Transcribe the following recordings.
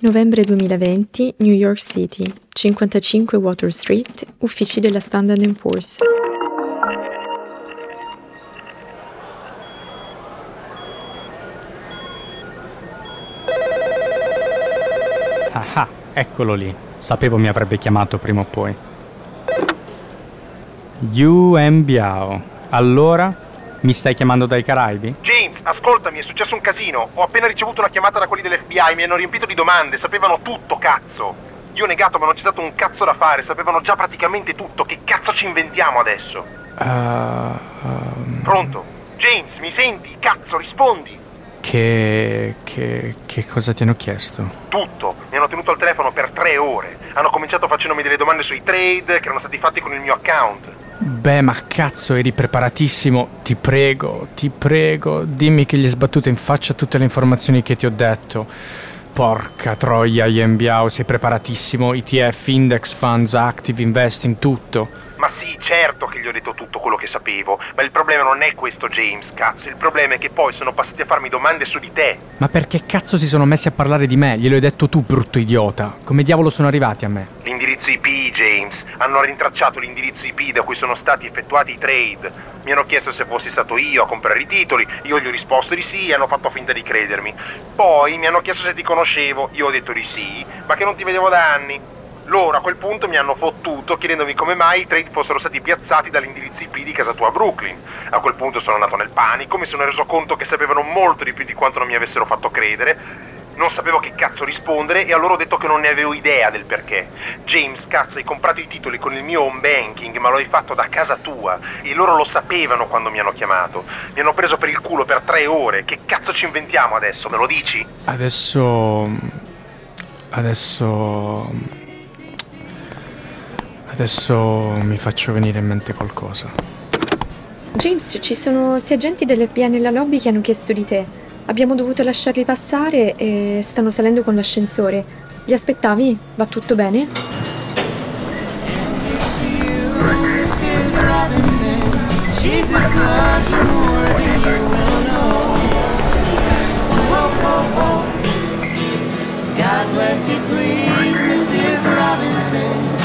Novembre 2020, New York City, 55 Water Street, uffici della Standard Poor's. Ah ah, eccolo lì. Sapevo mi avrebbe chiamato prima o poi. Yuan Biao. Allora? Mi stai chiamando dai Caraibi? James, ascoltami, è successo un casino. Ho appena ricevuto una chiamata da quelli dell'FBI, mi hanno riempito di domande, sapevano tutto, cazzo. Io ho negato, ma non c'è stato un cazzo da fare, sapevano già praticamente tutto. Che cazzo ci inventiamo adesso? Uh, um... Pronto? James, mi senti? Cazzo, rispondi. Che, che, che cosa ti hanno chiesto? Tutto. Mi hanno tenuto al telefono per tre ore. Hanno cominciato facendomi delle domande sui trade che erano stati fatti con il mio account. Beh, ma cazzo, eri preparatissimo. Ti prego, ti prego, dimmi che gli hai sbattuto in faccia tutte le informazioni che ti ho detto. Porca troia, Yen Biao, sei preparatissimo. ETF, index funds, active investing, tutto. Ma sì, certo che gli ho detto tutto quello che sapevo, ma il problema non è questo, James, cazzo. Il problema è che poi sono passati a farmi domande su di te. Ma perché cazzo si sono messi a parlare di me? Glielo hai detto tu, brutto idiota. Come diavolo sono arrivati a me? L'indirizzo IP, James. Hanno rintracciato l'indirizzo IP da cui sono stati effettuati i trade. Mi hanno chiesto se fossi stato io a comprare i titoli, io gli ho risposto di sì e hanno fatto finta di credermi. Poi mi hanno chiesto se ti conoscevo, io ho detto di sì, ma che non ti vedevo da anni. Loro a quel punto mi hanno fottuto chiedendomi come mai i trade fossero stati piazzati dall'indirizzo IP di casa tua a Brooklyn. A quel punto sono andato nel panico, mi sono reso conto che sapevano molto di più di quanto non mi avessero fatto credere. Non sapevo che cazzo rispondere e allora ho detto che non ne avevo idea del perché. James, cazzo, hai comprato i titoli con il mio home banking, ma lo hai fatto da casa tua. E loro lo sapevano quando mi hanno chiamato. Mi hanno preso per il culo per tre ore. Che cazzo ci inventiamo adesso? Me lo dici? Adesso. Adesso. Adesso mi faccio venire in mente qualcosa. James, ci sono questi agenti dell'FBI nella lobby che hanno chiesto di te. Abbiamo dovuto lasciarli passare e stanno salendo con l'ascensore. Li aspettavi? Va tutto bene? God bless you, please, Mrs. Robinson.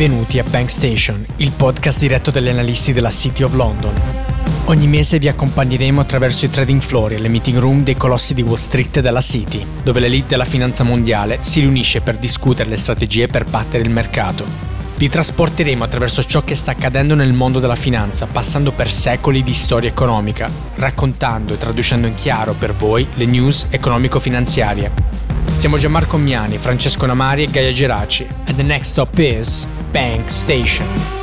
Benvenuti a Bank Station, il podcast diretto dagli analisti della City of London. Ogni mese vi accompagneremo attraverso i trading floor e le meeting room dei colossi di Wall Street e della City, dove l'elite della finanza mondiale si riunisce per discutere le strategie per battere il mercato. Vi trasporteremo attraverso ciò che sta accadendo nel mondo della finanza, passando per secoli di storia economica, raccontando e traducendo in chiaro per voi le news economico-finanziarie. Siamo Gianmarco Miani, Francesco Namari e Gaia Geraci. And the next stop is Bank Station.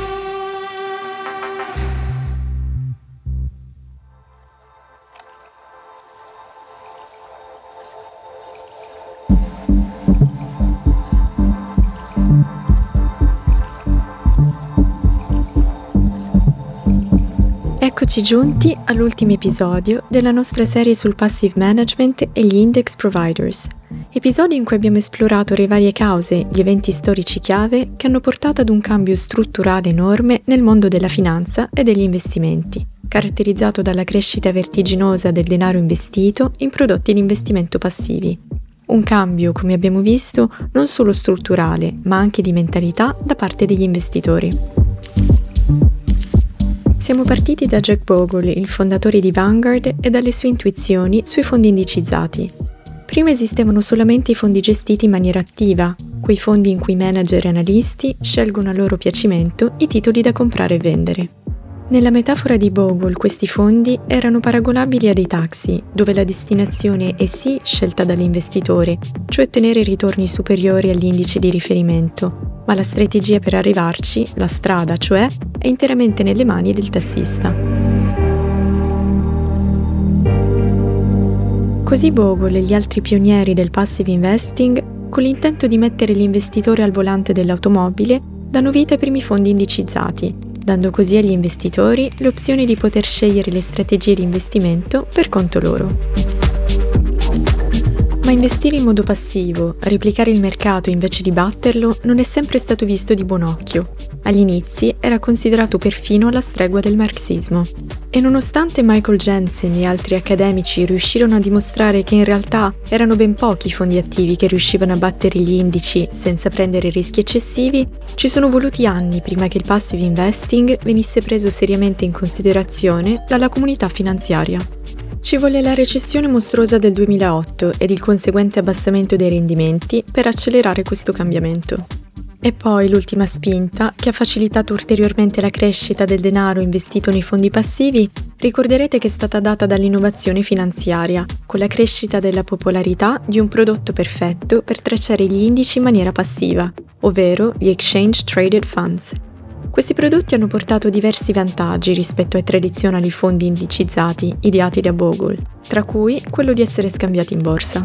Giunti all'ultimo episodio della nostra serie sul passive management e gli index providers. Episodio in cui abbiamo esplorato le varie cause, gli eventi storici chiave che hanno portato ad un cambio strutturale enorme nel mondo della finanza e degli investimenti, caratterizzato dalla crescita vertiginosa del denaro investito in prodotti di investimento passivi. Un cambio, come abbiamo visto, non solo strutturale, ma anche di mentalità da parte degli investitori. Siamo partiti da Jack Bogle, il fondatore di Vanguard, e dalle sue intuizioni sui fondi indicizzati. Prima esistevano solamente i fondi gestiti in maniera attiva, quei fondi in cui manager e analisti scelgono a loro piacimento i titoli da comprare e vendere. Nella metafora di Bogle questi fondi erano paragonabili a dei taxi, dove la destinazione è sì scelta dall'investitore, cioè ottenere ritorni superiori all'indice di riferimento, ma la strategia per arrivarci, la strada cioè, è interamente nelle mani del tassista. Così Bogle e gli altri pionieri del passive investing con l'intento di mettere l'investitore al volante dell'automobile, danno vita ai primi fondi indicizzati, dando così agli investitori l'opzione di poter scegliere le strategie di investimento per conto loro. Ma investire in modo passivo, replicare il mercato invece di batterlo, non è sempre stato visto di buon occhio. Agli inizi era considerato perfino la stregua del marxismo. E nonostante Michael Jensen e altri accademici riuscirono a dimostrare che in realtà erano ben pochi i fondi attivi che riuscivano a battere gli indici senza prendere rischi eccessivi, ci sono voluti anni prima che il passive investing venisse preso seriamente in considerazione dalla comunità finanziaria. Ci volle la recessione mostruosa del 2008 ed il conseguente abbassamento dei rendimenti per accelerare questo cambiamento. E poi l'ultima spinta, che ha facilitato ulteriormente la crescita del denaro investito nei fondi passivi, ricorderete che è stata data dall'innovazione finanziaria, con la crescita della popolarità di un prodotto perfetto per tracciare gli indici in maniera passiva, ovvero gli Exchange Traded Funds, questi prodotti hanno portato diversi vantaggi rispetto ai tradizionali fondi indicizzati ideati da Bogle, tra cui quello di essere scambiati in borsa.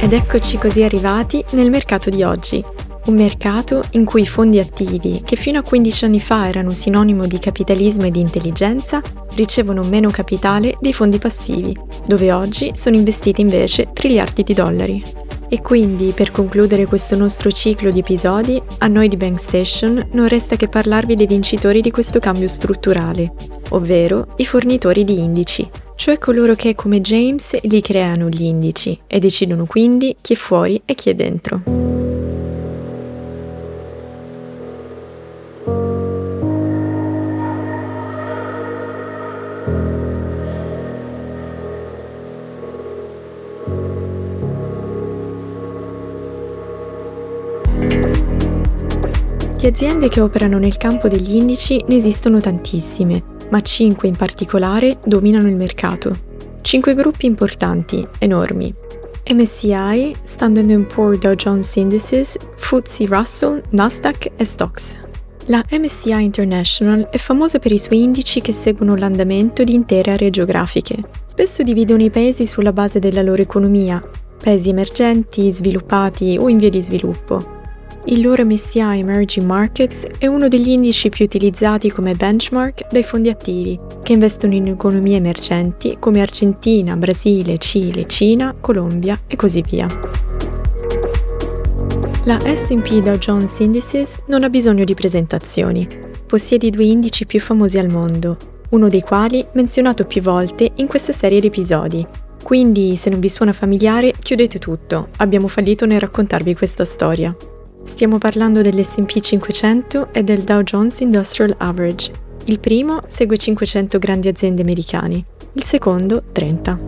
Ed eccoci così arrivati nel mercato di oggi, un mercato in cui i fondi attivi, che fino a 15 anni fa erano sinonimo di capitalismo e di intelligenza, ricevono meno capitale dei fondi passivi, dove oggi sono investiti invece triliardi di dollari. E quindi, per concludere questo nostro ciclo di episodi, a noi di Bank Station non resta che parlarvi dei vincitori di questo cambio strutturale, ovvero i fornitori di indici, cioè coloro che, come James, li creano gli indici e decidono quindi chi è fuori e chi è dentro. Di aziende che operano nel campo degli indici ne esistono tantissime, ma 5 in particolare dominano il mercato. 5 gruppi importanti, enormi. MSCI, Standard Poor's Dow Jones Indices, FTSE Russell, Nasdaq e Stocks. La MSCI International è famosa per i suoi indici che seguono l'andamento di intere aree geografiche. Spesso dividono i paesi sulla base della loro economia, paesi emergenti, sviluppati o in via di sviluppo. Il loro MSCI Emerging Markets è uno degli indici più utilizzati come benchmark dai fondi attivi, che investono in economie emergenti come Argentina, Brasile, Cile, Cina, Colombia e così via. La SP Dow Jones Indices non ha bisogno di presentazioni. Possiede i due indici più famosi al mondo, uno dei quali menzionato più volte in questa serie di episodi. Quindi, se non vi suona familiare, chiudete tutto. Abbiamo fallito nel raccontarvi questa storia. Stiamo parlando dell'SP 500 e del Dow Jones Industrial Average. Il primo segue 500 grandi aziende americane, il secondo 30.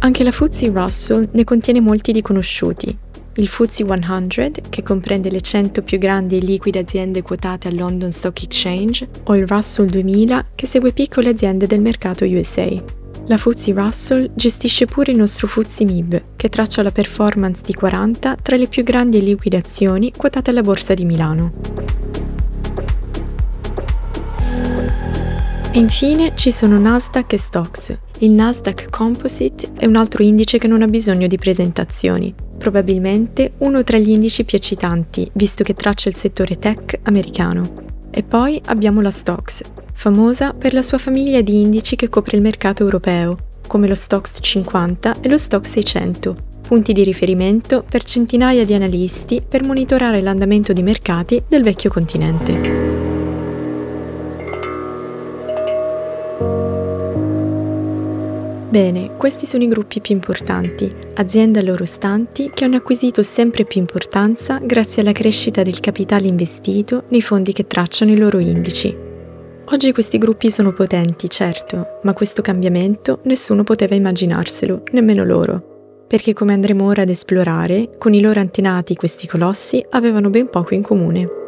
Anche la FTSE Russell ne contiene molti di conosciuti. Il FTSE 100, che comprende le 100 più grandi e liquide aziende quotate al London Stock Exchange, o il Russell 2000, che segue piccole aziende del mercato USA. La FTSE Russell gestisce pure il nostro FTSE MIB, che traccia la performance di 40 tra le più grandi e liquide azioni quotate alla Borsa di Milano. E infine ci sono Nasdaq e Stocks. Il Nasdaq Composite è un altro indice che non ha bisogno di presentazioni, probabilmente uno tra gli indici più eccitanti, visto che traccia il settore tech americano. E poi abbiamo la Stocks, famosa per la sua famiglia di indici che copre il mercato europeo, come lo Stoxx 50 e lo Stoxx 600, punti di riferimento per centinaia di analisti per monitorare l'andamento di mercati del vecchio continente. Bene, questi sono i gruppi più importanti, aziende a loro stanti che hanno acquisito sempre più importanza grazie alla crescita del capitale investito nei fondi che tracciano i loro indici. Oggi questi gruppi sono potenti, certo, ma questo cambiamento nessuno poteva immaginarselo, nemmeno loro, perché come andremo ora ad esplorare, con i loro antenati questi colossi avevano ben poco in comune.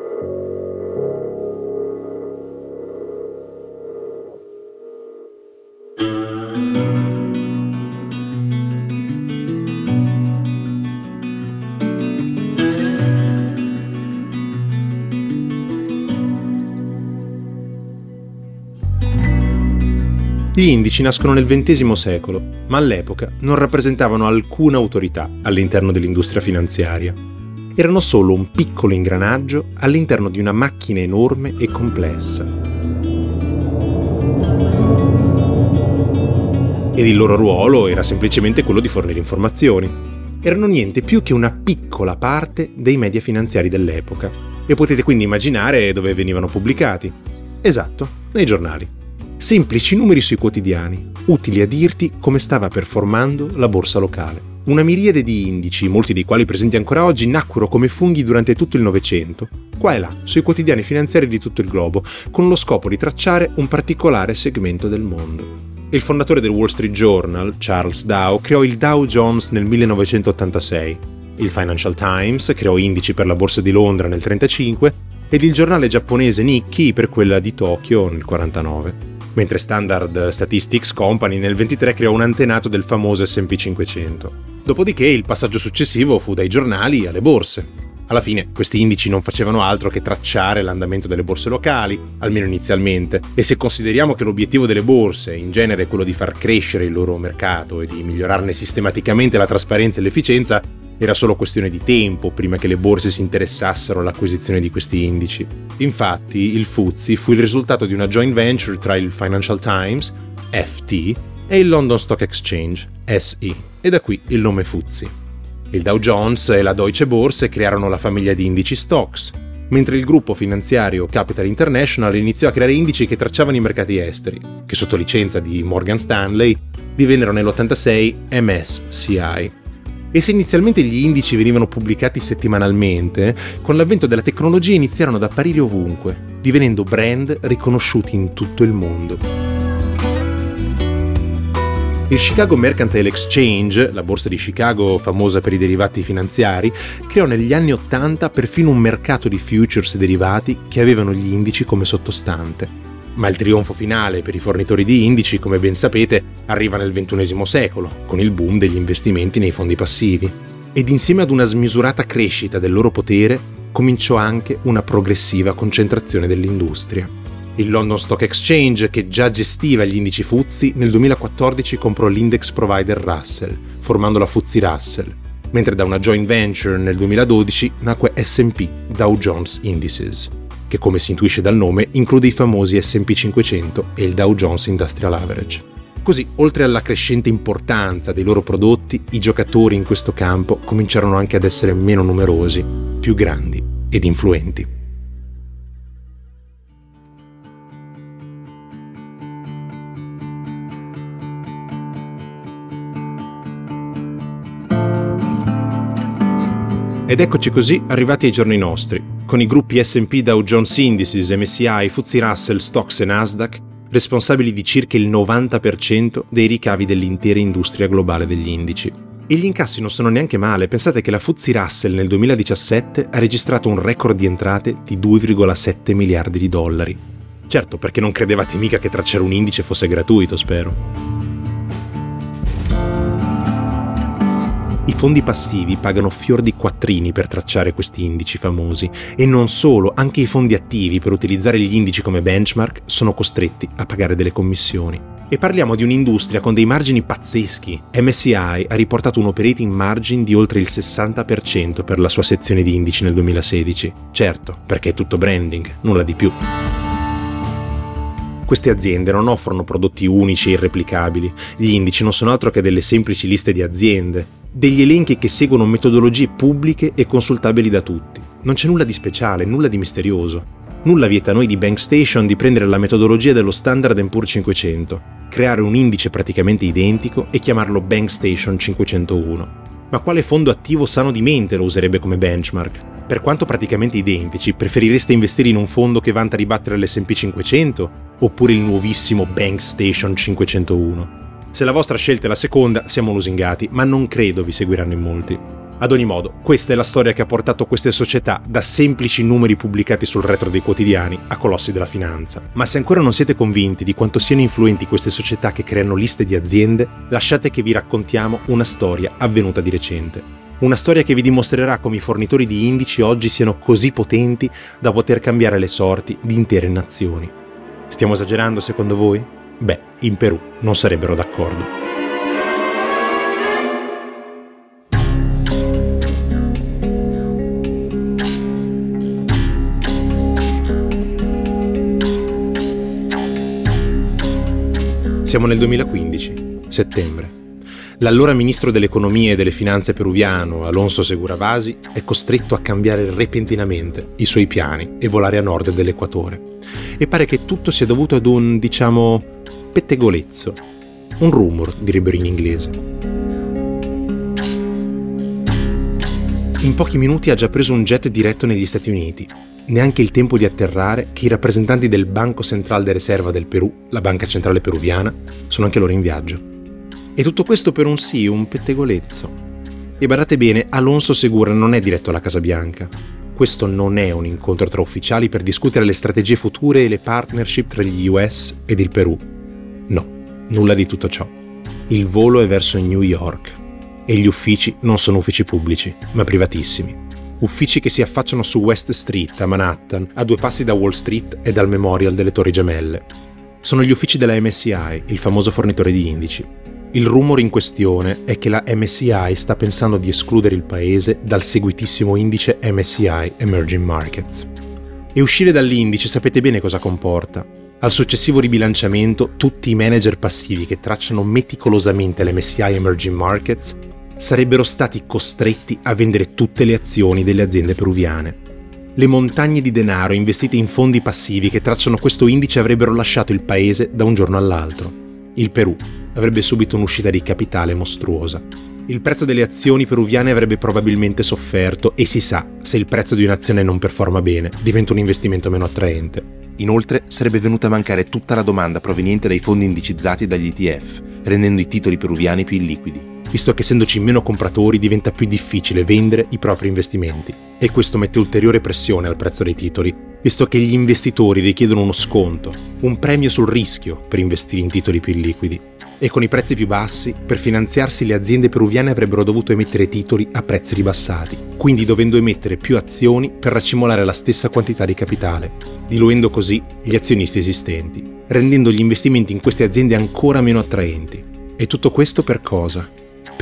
Gli indici nascono nel XX secolo, ma all'epoca non rappresentavano alcuna autorità all'interno dell'industria finanziaria. Erano solo un piccolo ingranaggio all'interno di una macchina enorme e complessa. Ed il loro ruolo era semplicemente quello di fornire informazioni. Erano niente più che una piccola parte dei media finanziari dell'epoca. E potete quindi immaginare dove venivano pubblicati. Esatto, nei giornali. Semplici numeri sui quotidiani, utili a dirti come stava performando la borsa locale. Una miriade di indici, molti dei quali presenti ancora oggi, nacquero come funghi durante tutto il Novecento, qua e là, sui quotidiani finanziari di tutto il globo, con lo scopo di tracciare un particolare segmento del mondo. Il fondatore del Wall Street Journal, Charles Dow, creò il Dow Jones nel 1986. Il Financial Times creò indici per la borsa di Londra nel 1935 ed il giornale giapponese Nikkei per quella di Tokyo nel 1949 mentre Standard Statistics Company nel 23 creò un antenato del famoso SP 500. Dopodiché il passaggio successivo fu dai giornali alle borse. Alla fine questi indici non facevano altro che tracciare l'andamento delle borse locali, almeno inizialmente, e se consideriamo che l'obiettivo delle borse in genere è quello di far crescere il loro mercato e di migliorarne sistematicamente la trasparenza e l'efficienza, era solo questione di tempo prima che le borse si interessassero all'acquisizione di questi indici. Infatti, il FTSE fu il risultato di una joint venture tra il Financial Times, FT, e il London Stock Exchange, SE, e da qui il nome FTSE. Il Dow Jones e la Deutsche Börse crearono la famiglia di indici stocks, mentre il gruppo finanziario Capital International iniziò a creare indici che tracciavano i mercati esteri, che sotto licenza di Morgan Stanley divennero nell'86 MSCI. E se inizialmente gli indici venivano pubblicati settimanalmente, con l'avvento della tecnologia iniziarono ad apparire ovunque, divenendo brand riconosciuti in tutto il mondo. Il Chicago Mercantile Exchange, la borsa di Chicago famosa per i derivati finanziari, creò negli anni Ottanta perfino un mercato di futures derivati che avevano gli indici come sottostante. Ma il trionfo finale per i fornitori di indici, come ben sapete, arriva nel XXI secolo, con il boom degli investimenti nei fondi passivi. Ed insieme ad una smisurata crescita del loro potere, cominciò anche una progressiva concentrazione dell'industria. Il London Stock Exchange, che già gestiva gli indici FTSE, nel 2014 comprò l'index provider Russell, formando la FTSE Russell, mentre da una joint venture nel 2012 nacque SP, Dow Jones Indices che come si intuisce dal nome include i famosi SP 500 e il Dow Jones Industrial Average. Così, oltre alla crescente importanza dei loro prodotti, i giocatori in questo campo cominciarono anche ad essere meno numerosi, più grandi ed influenti. Ed eccoci così arrivati ai giorni nostri, con i gruppi SP Dow Jones Indices, MSI, FTSE Russell, Stocks e Nasdaq responsabili di circa il 90% dei ricavi dell'intera industria globale degli indici. E gli incassi non sono neanche male, pensate che la FTSE Russell nel 2017 ha registrato un record di entrate di 2,7 miliardi di dollari. Certo, perché non credevate mica che tracciare un indice fosse gratuito, spero. I fondi passivi pagano fior di quattrini per tracciare questi indici famosi e non solo, anche i fondi attivi per utilizzare gli indici come benchmark sono costretti a pagare delle commissioni. E parliamo di un'industria con dei margini pazzeschi. MSI ha riportato un operating margin di oltre il 60% per la sua sezione di indici nel 2016. Certo, perché è tutto branding, nulla di più. Queste aziende non offrono prodotti unici e irreplicabili. Gli indici non sono altro che delle semplici liste di aziende, degli elenchi che seguono metodologie pubbliche e consultabili da tutti. Non c'è nulla di speciale, nulla di misterioso. Nulla vieta a noi di BankStation di prendere la metodologia dello Standard Poor's 500, creare un indice praticamente identico e chiamarlo BankStation 501. Ma quale fondo attivo sano di mente lo userebbe come benchmark? Per quanto praticamente identici, preferireste investire in un fondo che vanta a ribattere l'SP 500 oppure il nuovissimo BankStation 501? Se la vostra scelta è la seconda, siamo lusingati, ma non credo vi seguiranno in molti. Ad ogni modo, questa è la storia che ha portato queste società da semplici numeri pubblicati sul retro dei quotidiani a colossi della finanza. Ma se ancora non siete convinti di quanto siano influenti queste società che creano liste di aziende, lasciate che vi raccontiamo una storia avvenuta di recente. Una storia che vi dimostrerà come i fornitori di indici oggi siano così potenti da poter cambiare le sorti di intere nazioni. Stiamo esagerando secondo voi? Beh, in Perù non sarebbero d'accordo. Siamo nel 2015, settembre. L'allora ministro dell'economia e delle finanze peruviano, Alonso Seguravasi, è costretto a cambiare repentinamente i suoi piani e volare a nord dell'equatore. E pare che tutto sia dovuto ad un, diciamo, pettegolezzo. Un rumor, direbbero in inglese. In pochi minuti ha già preso un jet diretto negli Stati Uniti neanche il tempo di atterrare che i rappresentanti del Banco Central de Reserva del Perù, la banca centrale peruviana, sono anche loro in viaggio. E tutto questo per un sì, un pettegolezzo. E badate bene, Alonso Segura non è diretto alla Casa Bianca. Questo non è un incontro tra ufficiali per discutere le strategie future e le partnership tra gli US ed il Perù. Nulla di tutto ciò. Il volo è verso New York e gli uffici non sono uffici pubblici, ma privatissimi uffici che si affacciano su West Street a Manhattan, a due passi da Wall Street e dal Memorial delle Torri Gemelle. Sono gli uffici della MSI, il famoso fornitore di indici. Il rumore in questione è che la MSI sta pensando di escludere il paese dal seguitissimo indice MSI Emerging Markets. E uscire dall'indice sapete bene cosa comporta. Al successivo ribilanciamento, tutti i manager passivi che tracciano meticolosamente l'MSI Emerging Markets sarebbero stati costretti a vendere tutte le azioni delle aziende peruviane. Le montagne di denaro investite in fondi passivi che tracciano questo indice avrebbero lasciato il paese da un giorno all'altro. Il Perù avrebbe subito un'uscita di capitale mostruosa. Il prezzo delle azioni peruviane avrebbe probabilmente sofferto e si sa, se il prezzo di un'azione non performa bene, diventa un investimento meno attraente. Inoltre sarebbe venuta a mancare tutta la domanda proveniente dai fondi indicizzati dagli ETF, rendendo i titoli peruviani più illiquidi. Visto che essendoci meno compratori diventa più difficile vendere i propri investimenti. E questo mette ulteriore pressione al prezzo dei titoli, visto che gli investitori richiedono uno sconto, un premio sul rischio per investire in titoli più liquidi. E con i prezzi più bassi, per finanziarsi le aziende peruviane avrebbero dovuto emettere titoli a prezzi ribassati, quindi dovendo emettere più azioni per racimolare la stessa quantità di capitale, diluendo così gli azionisti esistenti, rendendo gli investimenti in queste aziende ancora meno attraenti. E tutto questo per cosa?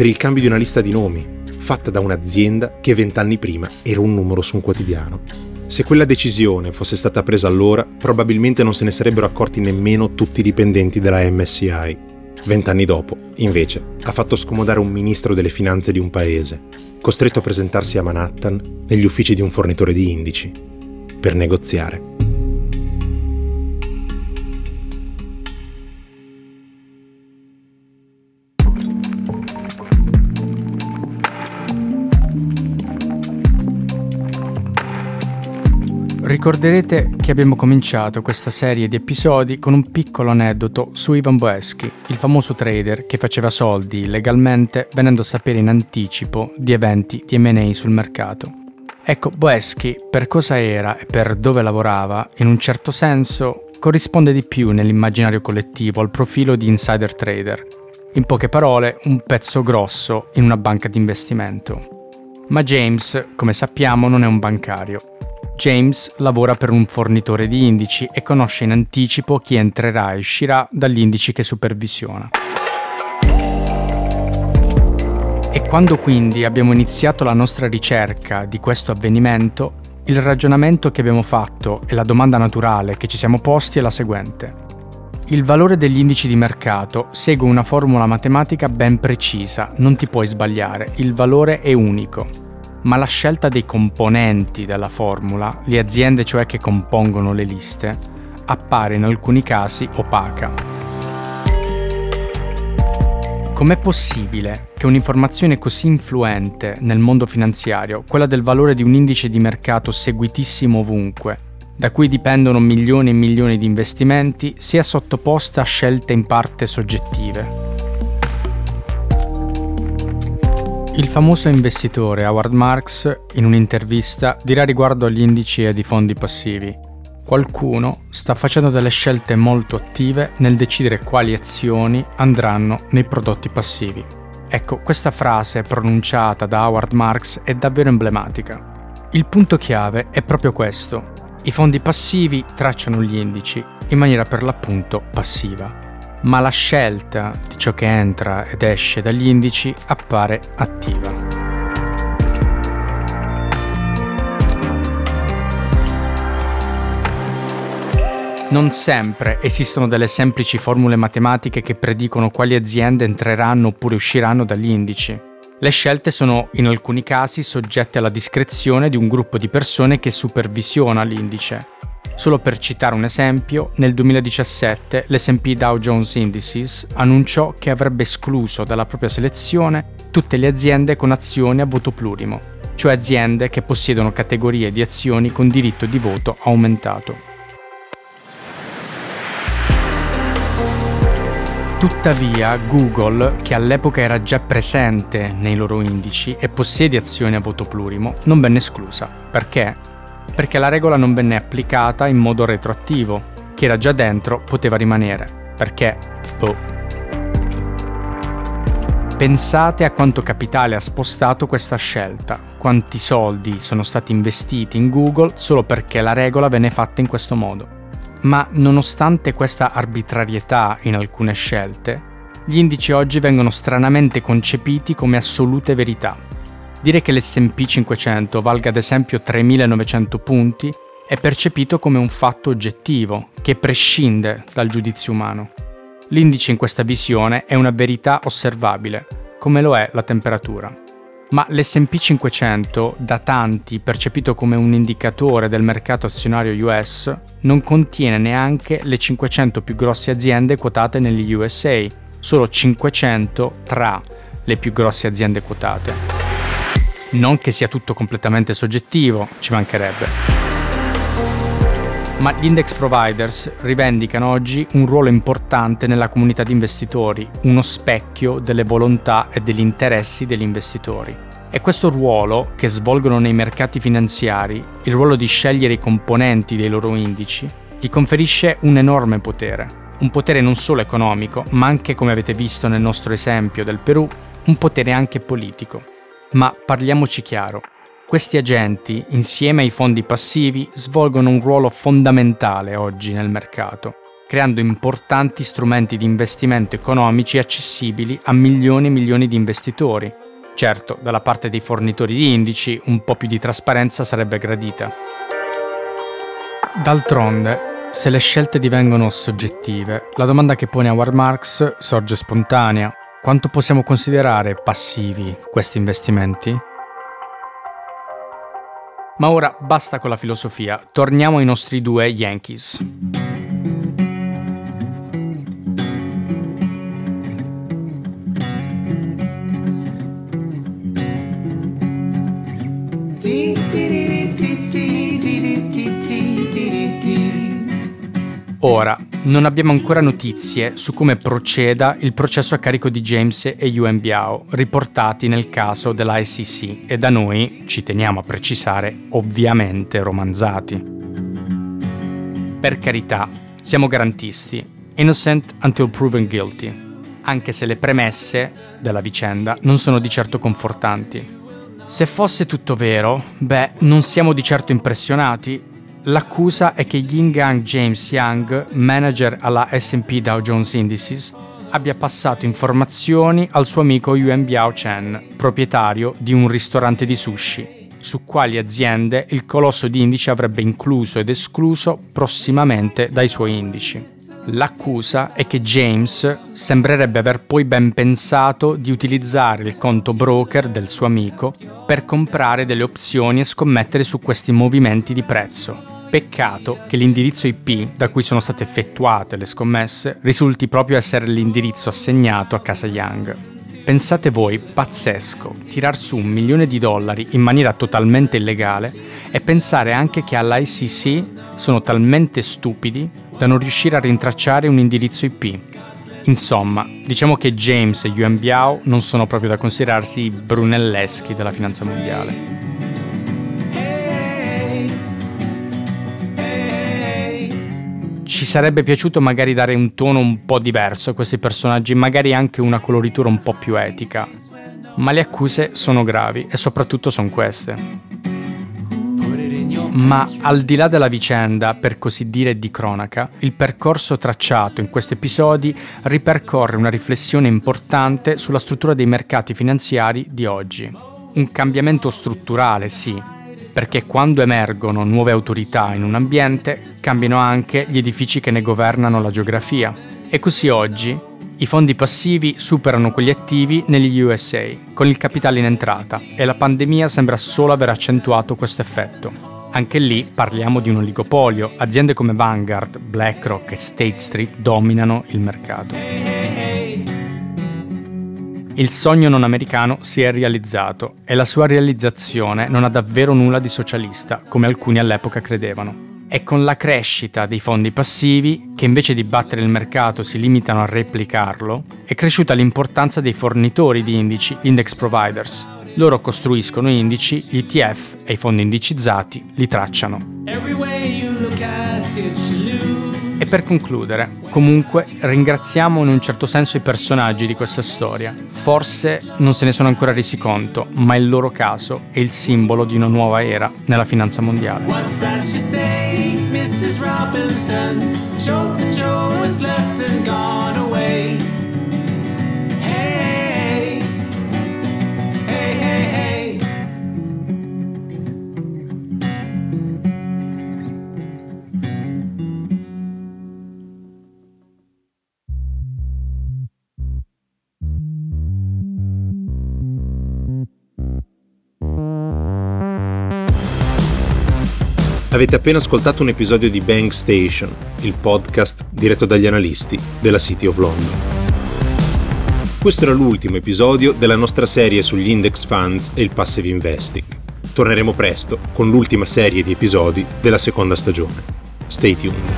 per il cambio di una lista di nomi, fatta da un'azienda che vent'anni prima era un numero su un quotidiano. Se quella decisione fosse stata presa allora, probabilmente non se ne sarebbero accorti nemmeno tutti i dipendenti della MSI. Vent'anni dopo, invece, ha fatto scomodare un ministro delle finanze di un paese, costretto a presentarsi a Manhattan negli uffici di un fornitore di indici, per negoziare. Ricorderete che abbiamo cominciato questa serie di episodi con un piccolo aneddoto su Ivan Boeschi, il famoso trader che faceva soldi illegalmente venendo a sapere in anticipo di eventi di M&A sul mercato. Ecco, Boeschi, per cosa era e per dove lavorava, in un certo senso corrisponde di più nell'immaginario collettivo al profilo di insider trader. In poche parole, un pezzo grosso in una banca di investimento. Ma James, come sappiamo, non è un bancario James lavora per un fornitore di indici e conosce in anticipo chi entrerà e uscirà dagli indici che supervisiona. E quando quindi abbiamo iniziato la nostra ricerca di questo avvenimento, il ragionamento che abbiamo fatto e la domanda naturale che ci siamo posti è la seguente. Il valore degli indici di mercato segue una formula matematica ben precisa, non ti puoi sbagliare, il valore è unico ma la scelta dei componenti della formula, le aziende cioè che compongono le liste, appare in alcuni casi opaca. Com'è possibile che un'informazione così influente nel mondo finanziario, quella del valore di un indice di mercato seguitissimo ovunque, da cui dipendono milioni e milioni di investimenti, sia sottoposta a scelte in parte soggettive? Il famoso investitore Howard Marks, in un'intervista, dirà riguardo agli indici e ai fondi passivi. Qualcuno sta facendo delle scelte molto attive nel decidere quali azioni andranno nei prodotti passivi. Ecco, questa frase pronunciata da Howard Marks è davvero emblematica. Il punto chiave è proprio questo. I fondi passivi tracciano gli indici in maniera per l'appunto passiva. Ma la scelta di ciò che entra ed esce dagli indici appare attiva. Non sempre esistono delle semplici formule matematiche che predicono quali aziende entreranno oppure usciranno dagli indici. Le scelte sono in alcuni casi soggette alla discrezione di un gruppo di persone che supervisiona l'indice. Solo per citare un esempio, nel 2017 l'SP Dow Jones Indices annunciò che avrebbe escluso dalla propria selezione tutte le aziende con azioni a voto plurimo, cioè aziende che possiedono categorie di azioni con diritto di voto aumentato. Tuttavia Google, che all'epoca era già presente nei loro indici e possiede azioni a voto plurimo, non venne esclusa. Perché? Perché la regola non venne applicata in modo retroattivo. Chi era già dentro poteva rimanere. Perché? Boh. Pensate a quanto capitale ha spostato questa scelta, quanti soldi sono stati investiti in Google solo perché la regola venne fatta in questo modo. Ma nonostante questa arbitrarietà in alcune scelte, gli indici oggi vengono stranamente concepiti come assolute verità. Dire che l'SP 500 valga ad esempio 3900 punti è percepito come un fatto oggettivo, che prescinde dal giudizio umano. L'indice in questa visione è una verità osservabile, come lo è la temperatura. Ma l'SP 500, da tanti percepito come un indicatore del mercato azionario US, non contiene neanche le 500 più grosse aziende quotate negli USA, solo 500 tra le più grosse aziende quotate. Non che sia tutto completamente soggettivo, ci mancherebbe. Ma gli index providers rivendicano oggi un ruolo importante nella comunità di investitori, uno specchio delle volontà e degli interessi degli investitori. È questo ruolo che svolgono nei mercati finanziari, il ruolo di scegliere i componenti dei loro indici, gli conferisce un enorme potere. Un potere non solo economico, ma anche, come avete visto nel nostro esempio del Perù, un potere anche politico. Ma parliamoci chiaro, questi agenti, insieme ai fondi passivi, svolgono un ruolo fondamentale oggi nel mercato, creando importanti strumenti di investimento economici accessibili a milioni e milioni di investitori, Certo, dalla parte dei fornitori di indici un po' più di trasparenza sarebbe gradita. D'altronde, se le scelte divengono soggettive, la domanda che pone Howard Marks sorge spontanea. Quanto possiamo considerare passivi questi investimenti? Ma ora basta con la filosofia, torniamo ai nostri due Yankees. Ora, non abbiamo ancora notizie su come proceda il processo a carico di James e Yuan Biao, riportati nel caso della SEC e da noi, ci teniamo a precisare, ovviamente romanzati. Per carità, siamo garantisti, innocent until proven guilty, anche se le premesse della vicenda non sono di certo confortanti. Se fosse tutto vero, beh, non siamo di certo impressionati L'accusa è che Yin Gang James Young, manager alla SP Dow Jones Indices, abbia passato informazioni al suo amico Yuan Biao Chen, proprietario di un ristorante di sushi, su quali aziende il colosso di indici avrebbe incluso ed escluso prossimamente dai suoi indici. L'accusa è che James sembrerebbe aver poi ben pensato di utilizzare il conto broker del suo amico per comprare delle opzioni e scommettere su questi movimenti di prezzo. Peccato che l'indirizzo IP da cui sono state effettuate le scommesse risulti proprio essere l'indirizzo assegnato a casa Young. Pensate voi, pazzesco, tirar su un milione di dollari in maniera totalmente illegale e pensare anche che all'ICC sono talmente stupidi da non riuscire a rintracciare un indirizzo IP. Insomma, diciamo che James e Yuan Biao non sono proprio da considerarsi i brunelleschi della finanza mondiale. ci sarebbe piaciuto magari dare un tono un po' diverso a questi personaggi, magari anche una coloritura un po' più etica. Ma le accuse sono gravi e soprattutto sono queste. Ma al di là della vicenda, per così dire, di cronaca, il percorso tracciato in questi episodi ripercorre una riflessione importante sulla struttura dei mercati finanziari di oggi. Un cambiamento strutturale, sì, perché quando emergono nuove autorità in un ambiente, cambiano anche gli edifici che ne governano la geografia. E così oggi i fondi passivi superano quelli attivi negli USA, con il capitale in entrata, e la pandemia sembra solo aver accentuato questo effetto. Anche lì parliamo di un oligopolio, aziende come Vanguard, BlackRock e State Street dominano il mercato. Il sogno non americano si è realizzato e la sua realizzazione non ha davvero nulla di socialista, come alcuni all'epoca credevano è con la crescita dei fondi passivi, che invece di battere il mercato si limitano a replicarlo, è cresciuta l'importanza dei fornitori di indici, index providers. Loro costruiscono indici, gli ETF e i fondi indicizzati li tracciano. E per concludere, comunque ringraziamo in un certo senso i personaggi di questa storia. Forse non se ne sono ancora resi conto, ma il loro caso è il simbolo di una nuova era nella finanza mondiale. Avete appena ascoltato un episodio di Bank Station, il podcast diretto dagli analisti della City of London. Questo era l'ultimo episodio della nostra serie sugli index funds e il passive investing. Torneremo presto con l'ultima serie di episodi della seconda stagione. Stay tuned.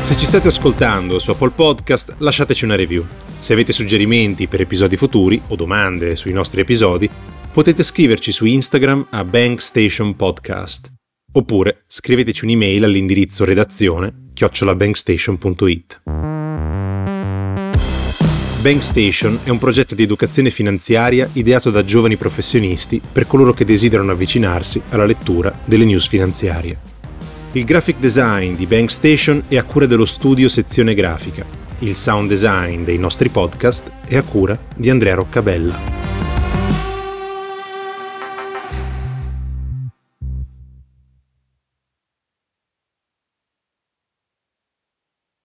Se ci state ascoltando su Apple Podcast, lasciateci una review. Se avete suggerimenti per episodi futuri o domande sui nostri episodi, potete scriverci su Instagram a Bankstation Podcast oppure scriveteci un'email all'indirizzo redazione chiocciolabankstation.it. Bankstation è un progetto di educazione finanziaria ideato da giovani professionisti per coloro che desiderano avvicinarsi alla lettura delle news finanziarie. Il graphic design di Bankstation è a cura dello studio sezione grafica. Il sound design dei nostri podcast è a cura di Andrea Roccabella.